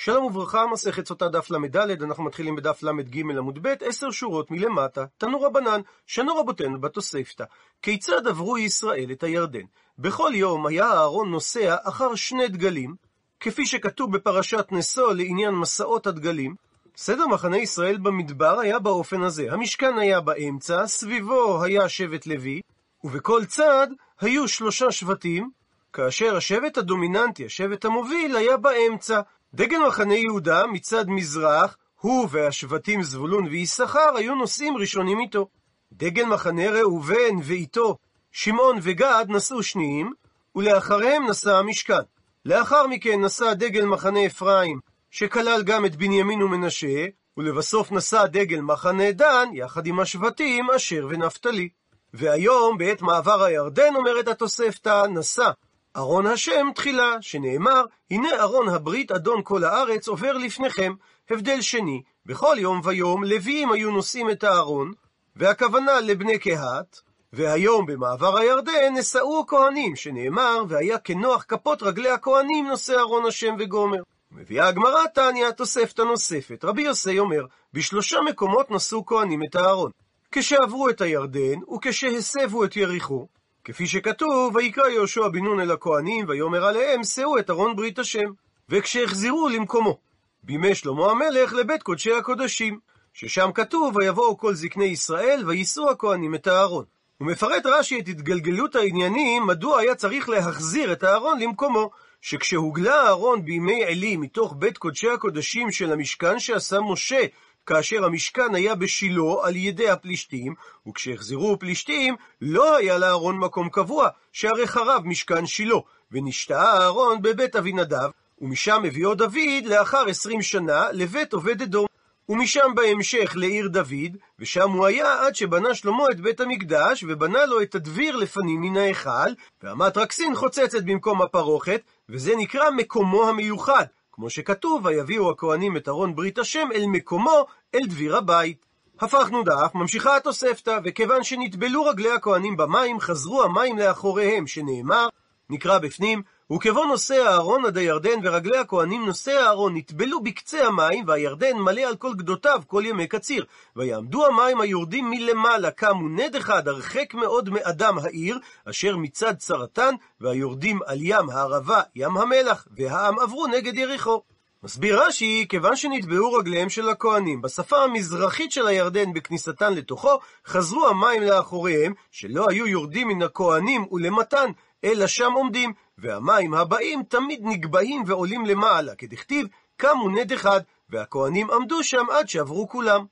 שלום וברכה, מסכת סוטה דף ל"ד, אנחנו מתחילים בדף ל"ג עמוד ב', עשר שורות מלמטה. תנו רבנן, שנו רבותינו בתוספתא, כיצד עברו ישראל את הירדן? בכל יום היה אהרון נוסע אחר שני דגלים, כפי שכתוב בפרשת נשוא לעניין מסעות הדגלים. סדר מחנה ישראל במדבר היה באופן הזה, המשכן היה באמצע, סביבו היה שבט לוי, ובכל צד היו שלושה שבטים, כאשר השבט הדומיננטי, השבט המוביל, היה באמצע. דגל מחנה יהודה מצד מזרח, הוא והשבטים זבולון ויששכר היו נוסעים ראשונים איתו. דגל מחנה ראובן ואיתו שמעון וגד נסעו שניים, ולאחריהם נסע המשכן. לאחר מכן נסע דגל מחנה אפרים, שכלל גם את בנימין ומנשה, ולבסוף נסע דגל מחנה דן, יחד עם השבטים אשר ונפתלי. והיום, בעת מעבר הירדן, אומרת התוספתא, נסע ארון השם תחילה, שנאמר, הנה ארון הברית אדון כל הארץ עובר לפניכם. הבדל שני, בכל יום ויום לוויים היו נושאים את הארון, והכוונה לבני קהת, והיום במעבר הירדן נשאו הכהנים, שנאמר, והיה כנוח כפות רגלי הכהנים נושא ארון השם וגומר. מביאה הגמרא תניא תוספתא נוספת. רבי יוסי אומר, בשלושה מקומות נשאו כהנים את הארון. כשעברו את הירדן, וכשהסבו את יריחו, כפי שכתוב, ויקרא יהושע בן נון אל הכהנים, ויאמר עליהם, שאו את ארון ברית השם. וכשהחזירו למקומו. בימי שלמה המלך לבית קודשי הקודשים, ששם כתוב, ויבואו כל זקני ישראל, ויישאו הכהנים את הארון. הוא מפרט רש"י את התגלגלות העניינים, מדוע היה צריך להחזיר את הארון למקומו. שכשהוגלה הארון בימי עלי מתוך בית קודשי הקודשים של המשכן שעשה משה כאשר המשכן היה בשילה על ידי הפלישתים, וכשהחזרו פלישתים, לא היה לאהרון מקום קבוע, שהרי חרב משכן שילה, ונשתאה אהרון בבית אבינדב, ומשם הביאו דוד לאחר עשרים שנה לבית עובד אדום. ומשם בהמשך לעיר דוד, ושם הוא היה עד שבנה שלמה את בית המקדש, ובנה לו את הדביר לפנים מן ההיכל, ואמת רקסין חוצצת במקום הפרוכת, וזה נקרא מקומו המיוחד, כמו שכתוב, ויביאו הכהנים את ארון ברית השם אל מקומו, אל דביר הבית. הפכנו דף, ממשיכה התוספתא, וכיוון שנטבלו רגלי הכהנים במים, חזרו המים לאחוריהם, שנאמר, נקרא בפנים, וכבוא נושא הארון עד הירדן, ורגלי הכהנים נושא הארון נטבלו בקצה המים, והירדן מלא על כל גדותיו כל ימי קציר. ויעמדו המים היורדים מלמעלה, קמו נד אחד הרחק מאוד מאדם העיר, אשר מצד צרתן, והיורדים על ים הערבה, ים המלח, והעם עברו נגד יריחו. מסביר רש"י, כיוון שנטבעו רגליהם של הכהנים בשפה המזרחית של הירדן בכניסתן לתוכו, חזרו המים לאחוריהם, שלא היו יורדים מן הכהנים ולמתן, אלא שם עומדים, והמים הבאים תמיד נגבהים ועולים למעלה, כדכתיב, קמו נד אחד, והכהנים עמדו שם עד שעברו כולם.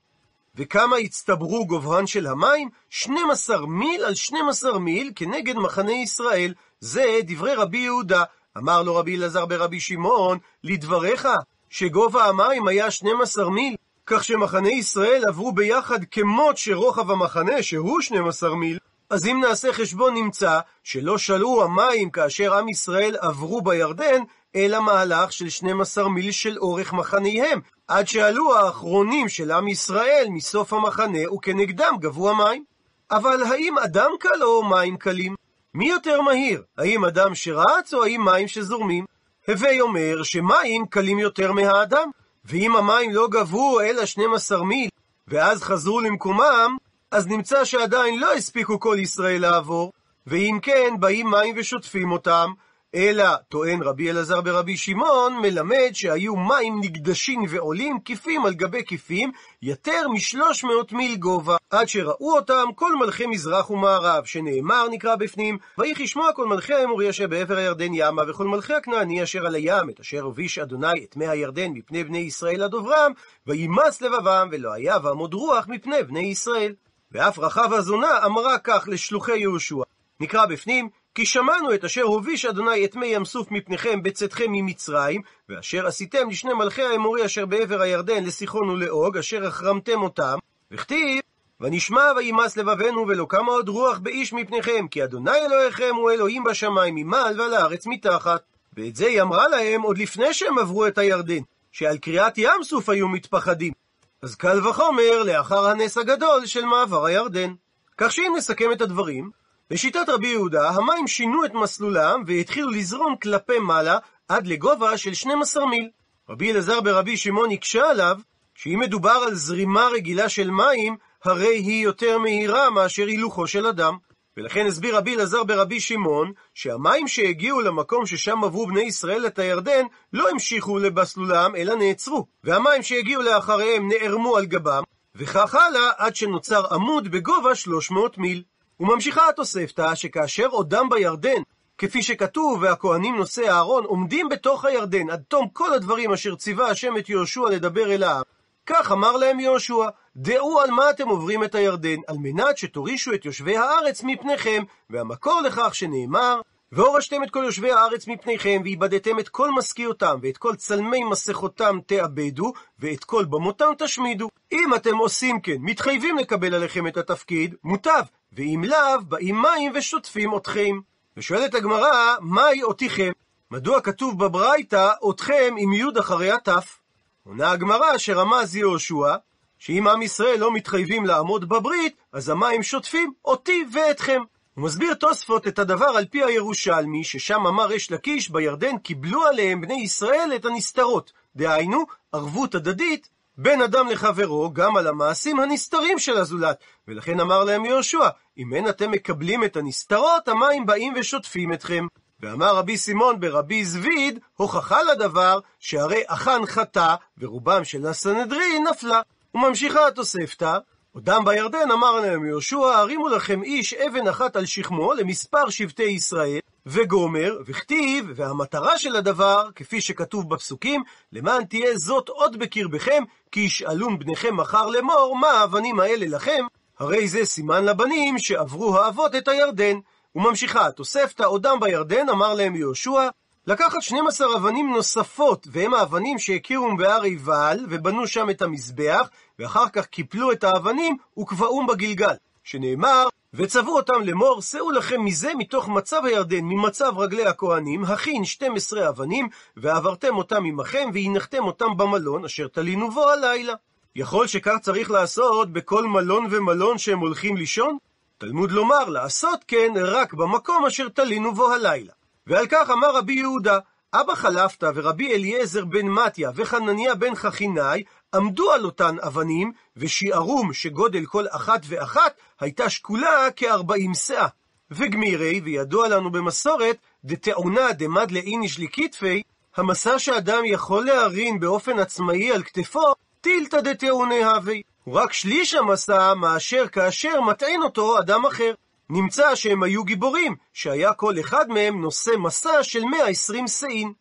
וכמה הצטברו גובהן של המים? 12 מיל על 12 מיל כנגד מחנה ישראל. זה דברי רבי יהודה. אמר לו רבי אלעזר ברבי שמעון, לדבריך, שגובה המים היה 12 מיל, כך שמחנה ישראל עברו ביחד כמות שרוחב המחנה, שהוא 12 מיל, אז אם נעשה חשבון נמצא שלא שלו המים כאשר עם ישראל עברו בירדן, אלא מהלך של 12 מיל של אורך מחניהם, עד שעלו האחרונים של עם ישראל מסוף המחנה, וכנגדם גבו המים. אבל האם אדם קל או מים קלים? מי יותר מהיר? האם אדם שרץ או האם מים שזורמים? הווי אומר שמים קלים יותר מהאדם, ואם המים לא גבו אלא 12 מיל, ואז חזרו למקומם, אז נמצא שעדיין לא הספיקו כל ישראל לעבור, ואם כן, באים מים ושוטפים אותם, אלא, טוען רבי אלעזר ברבי שמעון, מלמד שהיו מים נקדשים ועולים, כיפים על גבי כיפים, יותר משלוש מאות מיל גובה, עד שראו אותם כל מלכי מזרח ומערב, שנאמר, נקרא בפנים, ויהי כשמוע כל מלכי האמורי אשר בעבר הירדן ימה, וכל מלכי הכנעני אשר על הים, את אשר הוביש אדוני את מי הירדן מפני בני ישראל עד עוברם, וימס לבבם, ולא היה ועמוד רוח מפני בני ישראל. ואף רחב הזונה אמרה כך לשלוחי יהושע. נקרא בפנים, כי שמענו את אשר הוביש אדוני את מי ים סוף מפניכם בצאתכם ממצרים, ואשר עשיתם לשני מלכי האמורי אשר בעבר הירדן לסיחון ולאוג, אשר החרמתם אותם, וכתיב, ונשמע וימס לבבנו ולא קמה עוד רוח באיש מפניכם, כי אדוני אלוהיכם הוא אלוהים בשמיים ממעל ועל הארץ מתחת. ואת זה היא אמרה להם עוד לפני שהם עברו את הירדן, שעל קריאת ים סוף היו מתפחדים. אז קל וחומר לאחר הנס הגדול של מעבר הירדן. כך שאם נסכם את הדברים, לשיטת רבי יהודה, המים שינו את מסלולם והתחילו לזרום כלפי מעלה עד לגובה של 12 מיל. רבי אלעזר ברבי שמעון הקשה עליו, שאם מדובר על זרימה רגילה של מים, הרי היא יותר מהירה מאשר הילוכו של אדם. ולכן הסביר רבי אלעזר ברבי שמעון, שהמים שהגיעו למקום ששם עברו בני ישראל את הירדן, לא המשיכו לבסלולם, אלא נעצרו. והמים שהגיעו לאחריהם נערמו על גבם, וכך הלאה עד שנוצר עמוד בגובה 300 מיל. וממשיכה התוספתא שכאשר עודם בירדן, כפי שכתוב, והכהנים נושאי הארון עומדים בתוך הירדן עד תום כל הדברים אשר ציווה השם את יהושע לדבר אל העם, כך אמר להם יהושע, דעו על מה אתם עוברים את הירדן, על מנת שתורישו את יושבי הארץ מפניכם, והמקור לכך שנאמר, והורשתם את כל יושבי הארץ מפניכם, ואיבדתם את כל משכיותם, ואת כל צלמי מסכותם תאבדו, ואת כל במותם תשמידו. אם אתם עושים כן, מתחייבים לקבל עליכם את התפקיד, מוטב, ואם לאו, באים מים ושוטפים אתכם. ושואלת הגמרא, מהי אותיכם? מדוע כתוב בברייתא, אתכם עם י' אחרי התף? עונה הגמרא שרמז יהושע, שאם עם ישראל לא מתחייבים לעמוד בברית, אז המים שוטפים אותי ואתכם. הוא מסביר תוספות את הדבר על פי הירושלמי, ששם אמר אש לקיש, בירדן קיבלו עליהם בני ישראל את הנסתרות. דהיינו, ערבות הדדית בין אדם לחברו, גם על המעשים הנסתרים של הזולת. ולכן אמר להם יהושע, אם אין אתם מקבלים את הנסתרות, המים באים ושוטפים אתכם. ואמר רבי סימון ברבי זביד, הוכחה לדבר, שהרי אחן חטא, ורובם של הסנהדרין נפלה. וממשיכה התוספתא, עודם בירדן אמר להם יהושע, הרימו לכם איש אבן אחת על שכמו למספר שבטי ישראל, וגומר, וכתיב, והמטרה של הדבר, כפי שכתוב בפסוקים, למען תהיה זאת עוד בקרבכם, כי ישאלון בניכם מחר לאמור, מה האבנים האלה לכם? הרי זה סימן לבנים שעברו האבות את הירדן. וממשיכה התוספתא, עודם בירדן, אמר להם יהושע, לקחת 12 אבנים נוספות, והם האבנים שהכירום בהר עיבל, ובנו שם את המזבח, ואחר כך קיפלו את האבנים וקבעום בגלגל. שנאמר, וצבו אותם לאמור, שאו לכם מזה מתוך מצב הירדן, ממצב רגלי הכהנים, הכין 12 אבנים, ועברתם אותם עמכם, והנחתם אותם במלון, אשר תלינו בו הלילה. יכול שכך צריך לעשות בכל מלון ומלון שהם הולכים לישון? תלמוד לומר, לעשות כן רק במקום אשר תלינו בו הלילה. ועל כך אמר רבי יהודה, אבא חלפתא ורבי אליעזר בן מתיה וחנניה בן חכינאי עמדו על אותן אבנים, ושיערום שגודל כל אחת ואחת הייתה שקולה כארבעים שאה. וגמירי, וידוע לנו במסורת, דתאונה דמד לאיניש לכתפי, המסע שאדם יכול להרים באופן עצמאי על כתפו, טילתא דתאוני הווי. רק שליש המסע מאשר כאשר מטעין אותו אדם אחר. נמצא שהם היו גיבורים, שהיה כל אחד מהם נושא מסע של 120 שאין.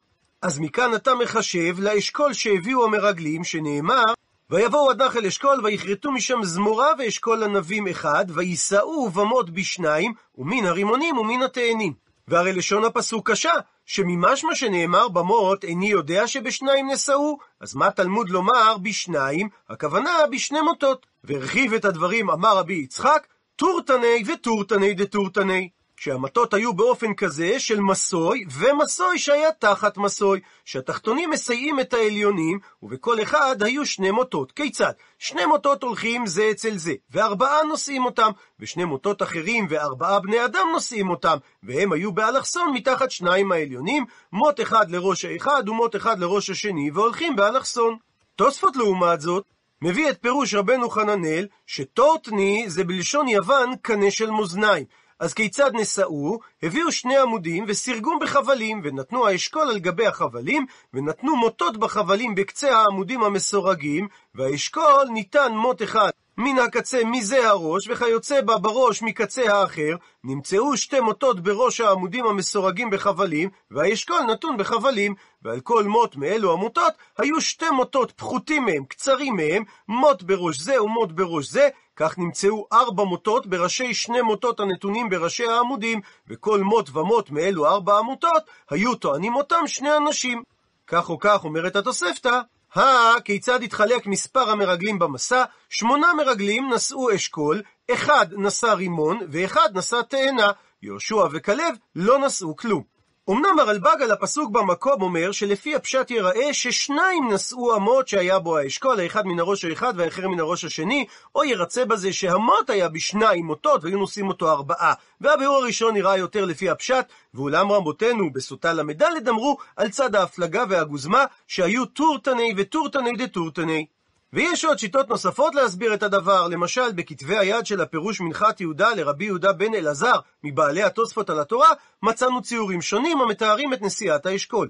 אז מכאן אתה מחשב לאשכול שהביאו המרגלים, שנאמר, ויבואו עד נחל אשכול, ויכרתו משם זמורה ואשכול ענבים אחד, ויישאו במות בשניים, ומן הרימונים ומן התאנים. והרי לשון הפסוק קשה, שממשמע שנאמר במות, איני יודע שבשניים נשאו, אז מה תלמוד לומר בשניים? הכוונה בשני מוטות. והרחיב את הדברים אמר רבי יצחק, טורטני וטורטני דטורטני. שהמטות היו באופן כזה של מסוי, ומסוי שהיה תחת מסוי, שהתחתונים מסייעים את העליונים, ובכל אחד היו שני מוטות. כיצד? שני מוטות הולכים זה אצל זה, וארבעה נושאים אותם, ושני מוטות אחרים וארבעה בני אדם נושאים אותם, והם היו באלכסון מתחת שניים העליונים, מוט אחד לראש האחד ומוט אחד לראש השני, והולכים באלכסון. תוספות לעומת זאת, מביא את פירוש רבנו חננאל, שטורטני זה בלשון יוון קנה של מאזניים. אז כיצד נשאו? הביאו שני עמודים וסירגום בחבלים, ונתנו האשכול על גבי החבלים, ונתנו מוטות בחבלים בקצה העמודים המסורגים, והאשכול ניתן מוט אחד מן הקצה מזה הראש, וכיוצא בה בראש מקצה האחר, נמצאו שתי מוטות בראש העמודים המסורגים בחבלים, והאשכול נתון בחבלים, ועל כל מוט מאלו המוטות, היו שתי מוטות פחותים מהם, קצרים מהם, מוט בראש זה ומוט בראש זה, כך נמצאו ארבע מוטות בראשי שני מוטות הנתונים בראשי העמודים, וכל מוט ומוט מאלו ארבע המוטות, היו טוענים אותם שני אנשים. כך או כך אומרת התוספתא, הא, כיצד התחלק מספר המרגלים במסע? שמונה מרגלים נשאו אשכול, אחד נשא רימון ואחד נשא תאנה. יהושע וכלב לא נשאו כלום. אמנם הרלב"ג על הפסוק במקום אומר שלפי הפשט ייראה ששניים נשאו אמות שהיה בו האשכול, האחד מן הראש האחד והאחר מן הראש השני, או ירצה בזה שהמות היה בשניים מוטות והיו נושאים אותו ארבעה. והביאור הראשון נראה יותר לפי הפשט, ואולם רמותינו בסוטה ל"ד אמרו על צד ההפלגה והגוזמה שהיו טורטני וטורטני דטורטני. ויש עוד שיטות נוספות להסביר את הדבר, למשל בכתבי היד של הפירוש מנחת יהודה לרבי יהודה בן אלעזר, מבעלי התוספות על התורה, מצאנו ציורים שונים המתארים את נשיאת האשכול.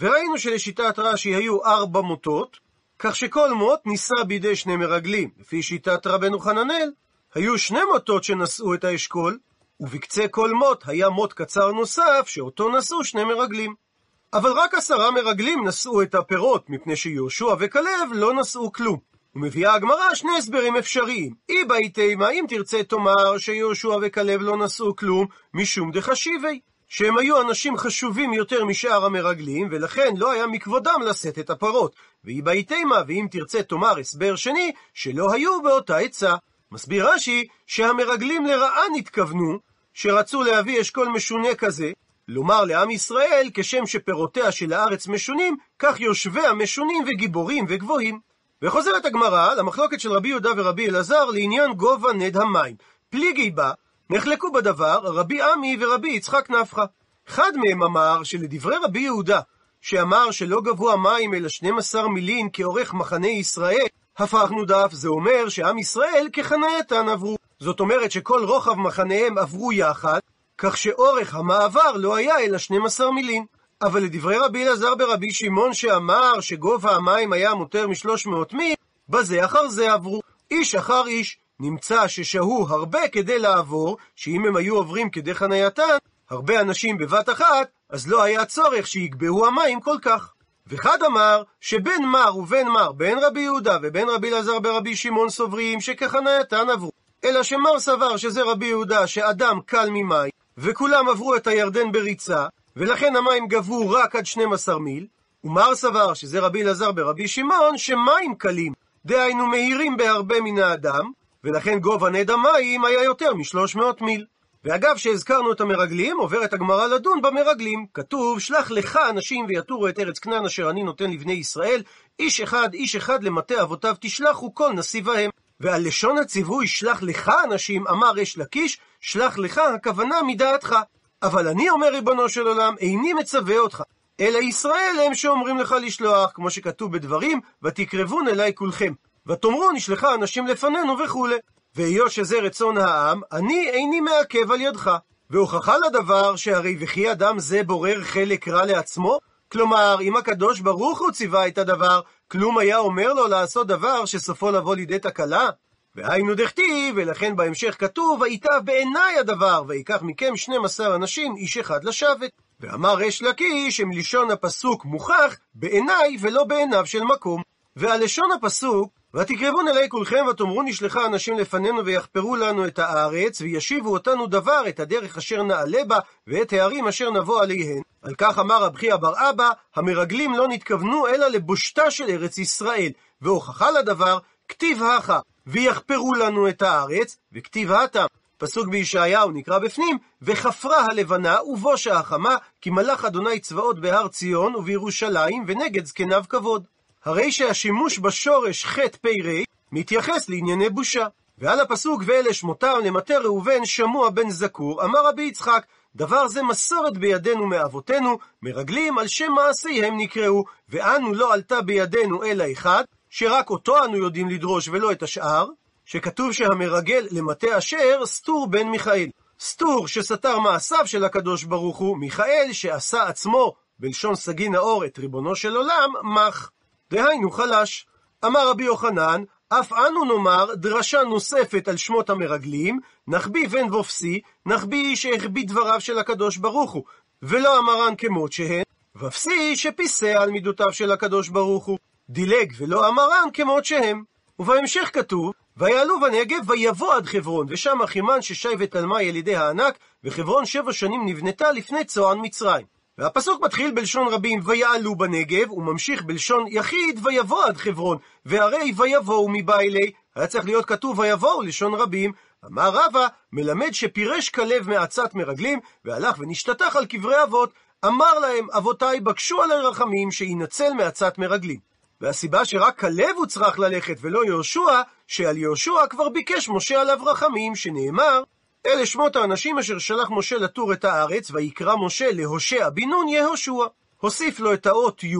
וראינו שלשיטת רש"י היו ארבע מוטות, כך שכל מוט נישא בידי שני מרגלים. לפי שיטת רבנו חננאל, היו שני מוטות שנשאו את האשכול, ובקצה כל מוט היה מוט קצר נוסף, שאותו נשאו שני מרגלים. אבל רק עשרה מרגלים נשאו את הפירות, מפני שיהושע וכלב לא נשאו כלום. ומביאה הגמרא שני הסברים אפשריים. אי באי תימה, אם תרצה תאמר שיהושע וכלב לא נשאו כלום, משום דחשיבי. שהם היו אנשים חשובים יותר משאר המרגלים, ולכן לא היה מכבודם לשאת את הפרות. ואי באי תימה, ואם תרצה תאמר הסבר שני, שלא היו באותה עצה. מסביר רש"י שהמרגלים לרעה נתכוונו, שרצו להביא אשכול משונה כזה, לומר לעם ישראל, כשם שפירותיה של הארץ משונים, כך יושביה משונים וגיבורים וגבוהים. וחוזרת הגמרא למחלוקת של רבי יהודה ורבי אלעזר לעניין גובה נד המים. פליגי בה, נחלקו בדבר רבי עמי ורבי יצחק נפחא. אחד מהם אמר שלדברי רבי יהודה, שאמר שלא גבו המים אלא 12 מילין כאורך מחנה ישראל, הפכנו דף, זה אומר שעם ישראל כחנייתן עברו. זאת אומרת שכל רוחב מחניהם עברו יחד, כך שאורך המעבר לא היה אלא 12 מילין. אבל לדברי רבי אלעזר ברבי שמעון שאמר שגובה המים היה מותר משלוש מאות מיל, בזה אחר זה עברו. איש אחר איש. נמצא ששהו הרבה כדי לעבור, שאם הם היו עוברים כדי חנייתן, הרבה אנשים בבת אחת, אז לא היה צורך שיגבהו המים כל כך. וחד אמר שבין מר ובין מר, בין רבי יהודה ובין רבי אלעזר ברבי שמעון סוברים שכחנייתן עברו. אלא שמר סבר שזה רבי יהודה שאדם קל ממים, וכולם עברו את הירדן בריצה, ולכן המים גבו רק עד 12 מיל, ומר סבר, שזה רבי אלעזר ברבי שמעון, שמים קלים, דהיינו מהירים בהרבה מן האדם, ולכן גובה נד המים היה יותר מ-300 מיל. ואגב שהזכרנו את המרגלים, עוברת הגמרא לדון במרגלים. כתוב, שלח לך אנשים ויתורו את ארץ כנען אשר אני נותן לבני ישראל, איש אחד, איש אחד למטה אבותיו תשלחו כל נסיביהם. ועל לשון הציווי שלח לך אנשים, אמר אש לקיש, שלח לך הכוונה מדעתך. אבל אני אומר ריבונו של עולם, איני מצווה אותך. אלא ישראל הם שאומרים לך לשלוח, כמו שכתוב בדברים, ותקרבון אליי כולכם. ותאמרו נשלחה אנשים לפנינו וכולי. והיות שזה רצון העם, אני איני מעכב על ידך. והוכחה לדבר שהרי וכי אדם זה בורר חלק רע לעצמו? כלומר, אם הקדוש ברוך הוא ציווה את הדבר, כלום היה אומר לו לעשות דבר שסופו לבוא לידי תקלה? והיינו דכתיב, ולכן בהמשך כתוב, וייטב בעיניי הדבר, ויקח מכם 12 אנשים, איש אחד לשבת. ואמר ריש לקיש, אם לשון הפסוק מוכח בעיניי ולא בעיניו של מקום. ועל לשון הפסוק, ותקרבון אלי כולכם ותאמרו נשלחה אנשים לפנינו ויחפרו לנו את הארץ, וישיבו אותנו דבר את הדרך אשר נעלה בה, ואת הערים אשר נבוא עליהן. על כך אמר רב חייא בר אבא, המרגלים לא נתכוונו אלא לבושתה של ארץ ישראל, והוכחה לדבר, כתיב הכה, ויחפרו לנו את הארץ, וכתיב התם. פסוק בישעיהו נקרא בפנים, וחפרה הלבנה ובושה החמה, כי מלך אדוני צבאות בהר ציון ובירושלים, ונגד זקניו כבוד. הרי שהשימוש בשורש חטא פ"ר מתייחס לענייני בושה. ועל הפסוק ואלה שמותם למטה ראובן שמוע בן זקור, אמר רבי יצחק, דבר זה מסורת בידינו מאבותינו, מרגלים על שם מעשיהם נקראו, ואנו לא עלתה בידינו אלא אחד, שרק אותו אנו יודעים לדרוש ולא את השאר, שכתוב שהמרגל למטה אשר סטור בן מיכאל. סטור שסתר מעשיו של הקדוש ברוך הוא, מיכאל שעשה עצמו, בלשון סגי נאור, את ריבונו של עולם, מח. דהיינו חלש. אמר רבי יוחנן, אף אנו נאמר דרשה נוספת על שמות המרגלים, נחביא בן וופסי, נחביא שהחביא דבריו של הקדוש ברוך הוא, ולא אמרן כמות שהן, ופסי שפיסה על מידותיו של הקדוש ברוך הוא. דילג ולא אמרן כמות שהם. ובהמשך כתוב, ויעלו בנגב ויבוא עד חברון, ושם אחימן ששי ותלמי ילידי הענק, וחברון שבע שנים נבנתה לפני צוען מצרים. והפסוק מתחיל בלשון רבים ויעלו בנגב, וממשיך בלשון יחיד ויבוא עד חברון, והרי ויבואו מבעילי, היה צריך להיות כתוב ויבואו לשון רבים. אמר רבא, מלמד שפירש כלב מעצת מרגלים, והלך ונשתטח על קברי אבות, אמר להם, אבותיי, בקשו עלי רחמים שיינצל מעצת מרגלים. והסיבה שרק כלב הוא צריך ללכת ולא יהושע, שעל יהושע כבר ביקש משה עליו רחמים, שנאמר, אלה שמות האנשים אשר שלח משה לתור את הארץ, ויקרא משה להושע בן נון יהושע. הוסיף לו את האות י',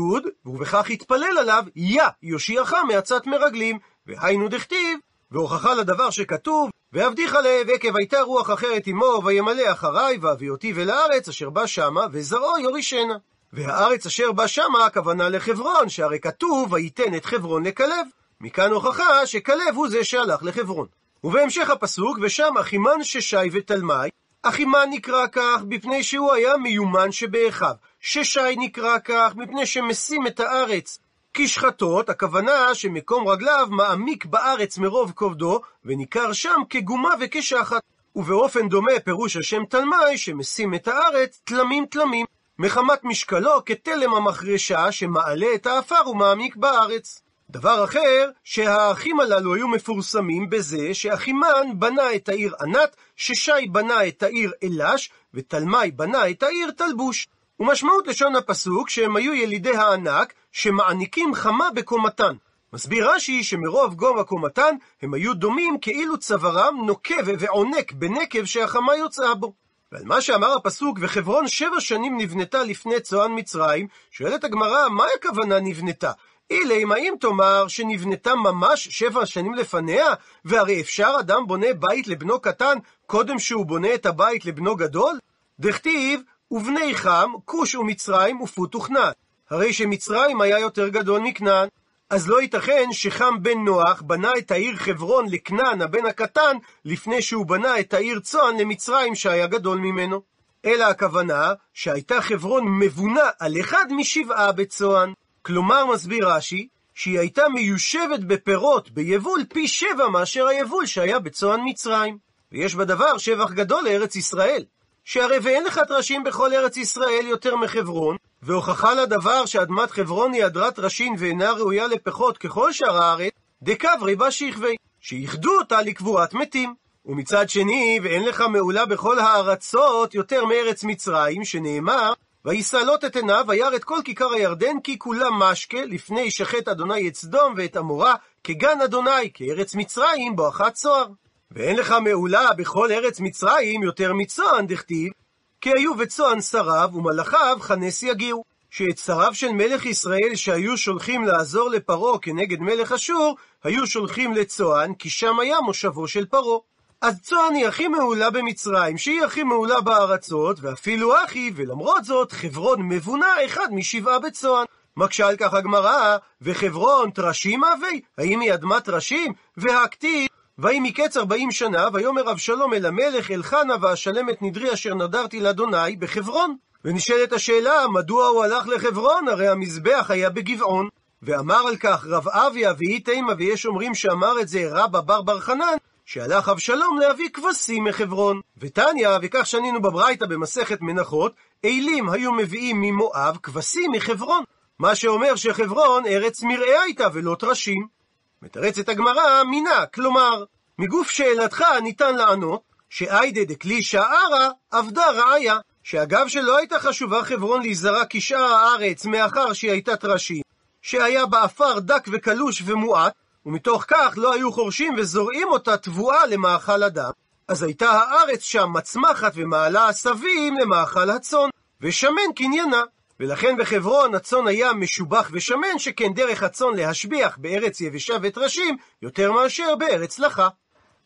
ובכך התפלל עליו, יא יושיעך מעצת מרגלים, והיינו דכתיב, והוכחה לדבר שכתוב, ועבדיך לב עקב הייתה רוח אחרת עמו, וימלא אחריי, ואביא אותי ולארץ אשר בא שמה, וזרעו יורישנה. והארץ אשר בא שמה, הכוונה לחברון, שהרי כתוב, וייתן את חברון לכלב. מכאן הוכחה שכלב הוא זה שהלך לחברון. ובהמשך הפסוק, ושם אחימן ששי ותלמי, אחימן נקרא כך בפני שהוא היה מיומן שבאחיו. ששי נקרא כך מפני שמשים את הארץ כשחטות, הכוונה שמקום רגליו מעמיק בארץ מרוב כובדו, וניכר שם כגומה וכשחת. ובאופן דומה פירוש השם תלמי, שמשים את הארץ תלמים תלמים, מחמת משקלו כתלם המחרשה שמעלה את האפר ומעמיק בארץ. דבר אחר, שהאחים הללו היו מפורסמים בזה שאחימן בנה את העיר ענת, ששי בנה את העיר אלש, ותלמי בנה את העיר תלבוש. ומשמעות לשון הפסוק שהם היו ילידי הענק, שמעניקים חמה בקומתן. מסביר רש"י שמרוב גובה קומתן, הם היו דומים כאילו צווארם נוקב ועונק בנקב שהחמה יוצאה בו. ועל מה שאמר הפסוק, וחברון שבע שנים נבנתה לפני צוען מצרים, שואלת הגמרא, מה הכוונה נבנתה? אילם, האם תאמר שנבנתה ממש שבע שנים לפניה? והרי אפשר אדם בונה בית לבנו קטן קודם שהוא בונה את הבית לבנו גדול? דכתיב, ובני חם, כוש ומצרים ופות וכנען. הרי שמצרים היה יותר גדול מכנען. אז לא ייתכן שחם בן נוח בנה את העיר חברון לכנען הבן הקטן, לפני שהוא בנה את העיר צוען למצרים שהיה גדול ממנו. אלא הכוונה שהייתה חברון מבונה על אחד משבעה בצוען. כלומר, מסביר רש"י, שהיא הייתה מיושבת בפירות, ביבול, פי שבע מאשר היבול שהיה בצוען מצרים. ויש בדבר שבח גדול לארץ ישראל. שהרי ואין לך טרשים בכל ארץ ישראל יותר מחברון, והוכחה לדבר שאדמת חברון היא הדרת טרשים ואינה ראויה לפחות ככל שאר הארץ, דקברי בה שכבי, שאיחדו אותה לקבורת מתים. ומצד שני, ואין לך מעולה בכל הארצות יותר מארץ מצרים, שנאמר, ויסעלות את עיניו, וירא את כל כיכר הירדן, כי כולה משקה, לפני שחט אדוני את סדום ואת עמורה, כגן אדוני, כארץ מצרים, בואכה צוהר. ואין לך מעולה בכל ארץ מצרים יותר מצוען, דכתיב, כי היו וצוען שריו ומלאכיו חנס יגיעו. שאת שריו של מלך ישראל שהיו שולחים לעזור לפרעה כנגד מלך אשור, היו שולחים לצוען, כי שם היה מושבו של פרעה. אז צוען היא הכי מעולה במצרים, שהיא הכי מעולה בארצות, ואפילו אחי, ולמרות זאת, חברון מבונה אחד משבעה בצוען. מקשה על כך הגמרא, וחברון טרשים אבי? האם היא אדמת טרשים? והכתיב ויהי מקץ ארבעים שנה, ויאמר אבשלום אל המלך אל חנה ואשלם את נדרי אשר נדרתי לאדוני בחברון. ונשאלת השאלה, מדוע הוא הלך לחברון? הרי המזבח היה בגבעון. ואמר על כך רב אביה ואי תימה, ויש אומרים שאמר את זה רבא בר בר חנן, שהלך אבשלום להביא כבשים מחברון. ותניא, וכך שנינו בברייתא במסכת מנחות, אילים היו מביאים ממואב כבשים מחברון. מה שאומר שחברון ארץ מרעה הייתה ולא טרשים. מתרצת הגמרא מינה, כלומר, מגוף שאלתך ניתן לענות, שאיידי דקלישא ארעא עבדה רעיה, שאגב שלא הייתה חשובה חברון להיזרע כשאר הארץ מאחר שהיא הייתה טרשים, שהיה העפר דק וקלוש ומועט, ומתוך כך לא היו חורשים וזורעים אותה תבואה למאכל אדם, אז הייתה הארץ שם מצמחת ומעלה עשבים למאכל הצאן, ושמן קניינה. ולכן בחברון הצאן היה משובח ושמן, שכן דרך הצאן להשביח בארץ יבשה וטרשים, יותר מאשר בארץ לחה.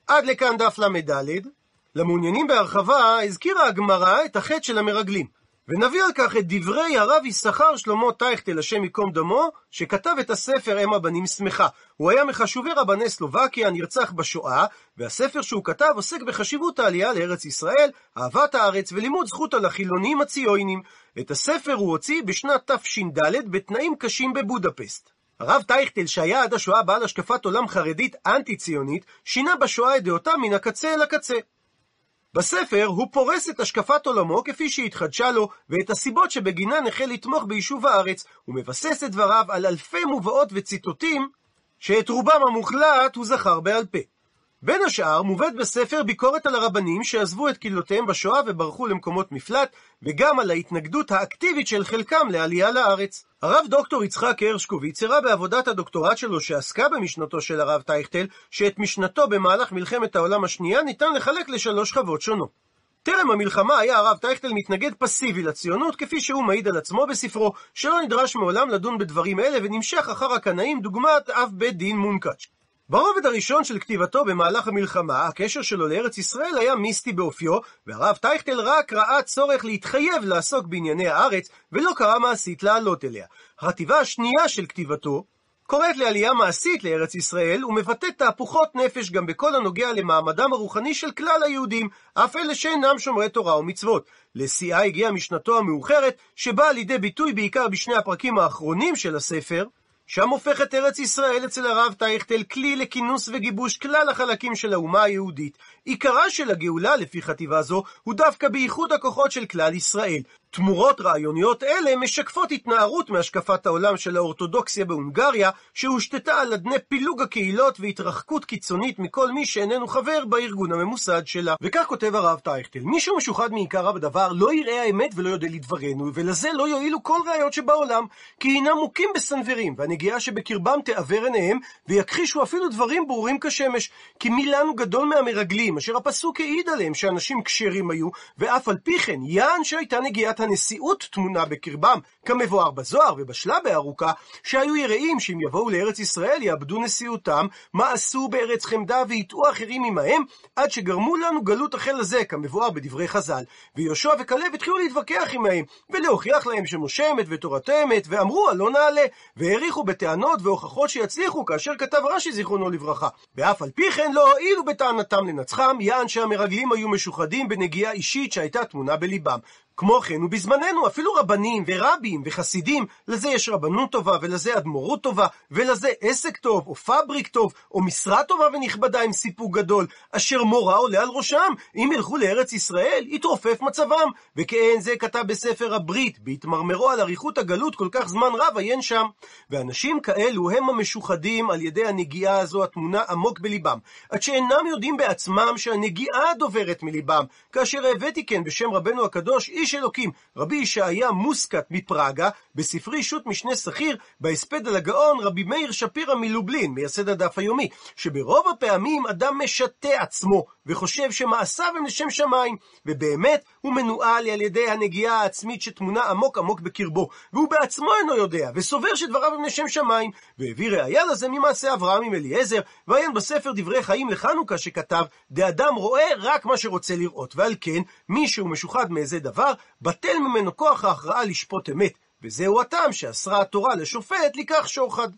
עד לכאן דף ל"ד. למעוניינים בהרחבה, הזכירה הגמרא את החטא של המרגלים. ונביא על כך את דברי הרב יששכר שלמה טייכטל, השם ייקום דמו, שכתב את הספר אם הבנים שמחה. הוא היה מחשובי רבני סלובקיה, נרצח בשואה, והספר שהוא כתב עוסק בחשיבות העלייה לארץ ישראל, אהבת הארץ ולימוד זכות על החילונים הציונים. את הספר הוא הוציא בשנת תש"ד בתנאים קשים בבודפסט. הרב טייכטל, שהיה עד השואה בעל השקפת עולם חרדית אנטי-ציונית, שינה בשואה את דעותיו מן הקצה אל הקצה. בספר הוא פורס את השקפת עולמו כפי שהתחדשה לו, ואת הסיבות שבגינן החל לתמוך ביישוב הארץ, ומבסס את דבריו על אלפי מובאות וציטוטים, שאת רובם המוחלט הוא זכר בעל פה. בין השאר מובאת בספר ביקורת על הרבנים שעזבו את קהילותיהם בשואה וברחו למקומות מפלט, וגם על ההתנגדות האקטיבית של חלקם לעלייה לארץ. הרב דוקטור יצחק הרשקוביץ הראה בעבודת הדוקטורט שלו שעסקה במשנתו של הרב טייכטל, שאת משנתו במהלך מלחמת העולם השנייה ניתן לחלק לשלוש שכבות שונות. טרם המלחמה היה הרב טייכטל מתנגד פסיבי לציונות, כפי שהוא מעיד על עצמו בספרו, שלא נדרש מעולם לדון בדברים אלה ונמשך אחר הקנאים דוגמת אב בית דין מונקאץ'. ברובד הראשון של כתיבתו במהלך המלחמה, הקשר שלו לארץ ישראל היה מיסטי באופיו, והרב טייכטל רק ראה צורך להתחייב לעסוק בענייני הארץ, ולא קרא מעשית לעלות אליה. החטיבה השנייה של כתיבתו קוראת לעלייה מעשית לארץ ישראל, ומבטאת תהפוכות נפש גם בכל הנוגע למעמדם הרוחני של כלל היהודים, אף אלה שאינם שומרי תורה ומצוות. לשיאה הגיעה משנתו המאוחרת, שבאה לידי ביטוי בעיקר בשני הפרקים האחרונים של הספר, שם הופכת ארץ ישראל אצל הרב טייכטל כלי לכינוס וגיבוש כלל החלקים של האומה היהודית. עיקרה של הגאולה לפי חטיבה זו הוא דווקא בייחוד הכוחות של כלל ישראל. תמורות רעיוניות אלה משקפות התנערות מהשקפת העולם של האורתודוקסיה בהונגריה, שהושתתה על אדני פילוג הקהילות והתרחקות קיצונית מכל מי שאיננו חבר בארגון הממוסד שלה. וכך כותב הרב טייכטל, מי שהוא משוחד מעיקר בדבר לא יראה האמת ולא יודע לדברנו, ולזה לא יועילו כל ראיות שבעולם, כי הינם מוכים בסנוורים, והנגיעה שבקרבם תעוור עיניהם, ויכחישו אפילו דברים ברורים כשמש. כי מי לנו גדול מהמרגלים, אשר הפסוק העיד עליהם שאנשים כשרים היו, ואף על פי כן, יען שהייתה נגיעת הנשיאות טמונה בקרבם, כמבואר בזוהר ובשלה בארוכה, שהיו יראים שאם יבואו לארץ ישראל יאבדו נשיאותם, מעשו בארץ חמדה ויטעו אחרים עמהם, עד שגרמו לנו גלות החל הזה, כמבואר בדברי חז"ל. ויהושע וכלב התחילו להתווכח עמהם, ולהוכיח להם שמשה אמת ותורתו אמת, ואמרו הלא נעלה, והעריכו בטענות והוכחות שיצליחו, כאשר כתב רש"י זיכרונו לברכה. ואף על פי כן לא הועילו בטענתם לנצחם, יען שהמרגלים היו משוחדים בנגיעה אישית שהייתה טמונה בליבם. כמו כן, ובזמננו אפילו רבנים ורבים וחסידים, לזה יש רבנות טובה, ולזה אדמו"רות טובה, ולזה עסק טוב, או פבריק טוב, או משרה טובה ונכבדה עם סיפוק גדול, אשר מורה עולה על ראשם. אם ילכו לארץ ישראל, יתרופף מצבם. וכן זה כתב בספר הברית, בהתמרמרו על אריכות הגלות כל כך זמן רב עיין שם. ואנשים כאלו הם המשוחדים על ידי הנגיעה הזו התמונה עמוק בליבם, עד שאינם יודעים בעצמם שהנגיעה דוברת מליבם. כאשר הבאתי כן בשם רבנו הקדוש, איש אלוקים, רבי ישעיה מוסקת מפראגה, בספרי שו"ת משנה שכיר, בהספד על הגאון רבי מאיר שפירא מלובלין, מייסד הדף היומי, שברוב הפעמים אדם משתה עצמו, וחושב שמעשיו הם לשם שמיים, ובאמת הוא מנוהל על ידי הנגיעה העצמית שטמונה עמוק עמוק בקרבו, והוא בעצמו אינו יודע, וסובר שדבריו הם לשם שמיים, והביא ראיה לזה ממעשה אברהם עם אליעזר, ועיין בספר דברי חיים לחנוכה שכתב, דאדם רואה רק מה שרוצה לראות, ועל כן, מי שהוא משוחד מאיזה דבר, בטל ממנו כוח ההכרעה לשפוט אמת, וזהו הטעם שאסרה התורה לשופט לקח שוחד.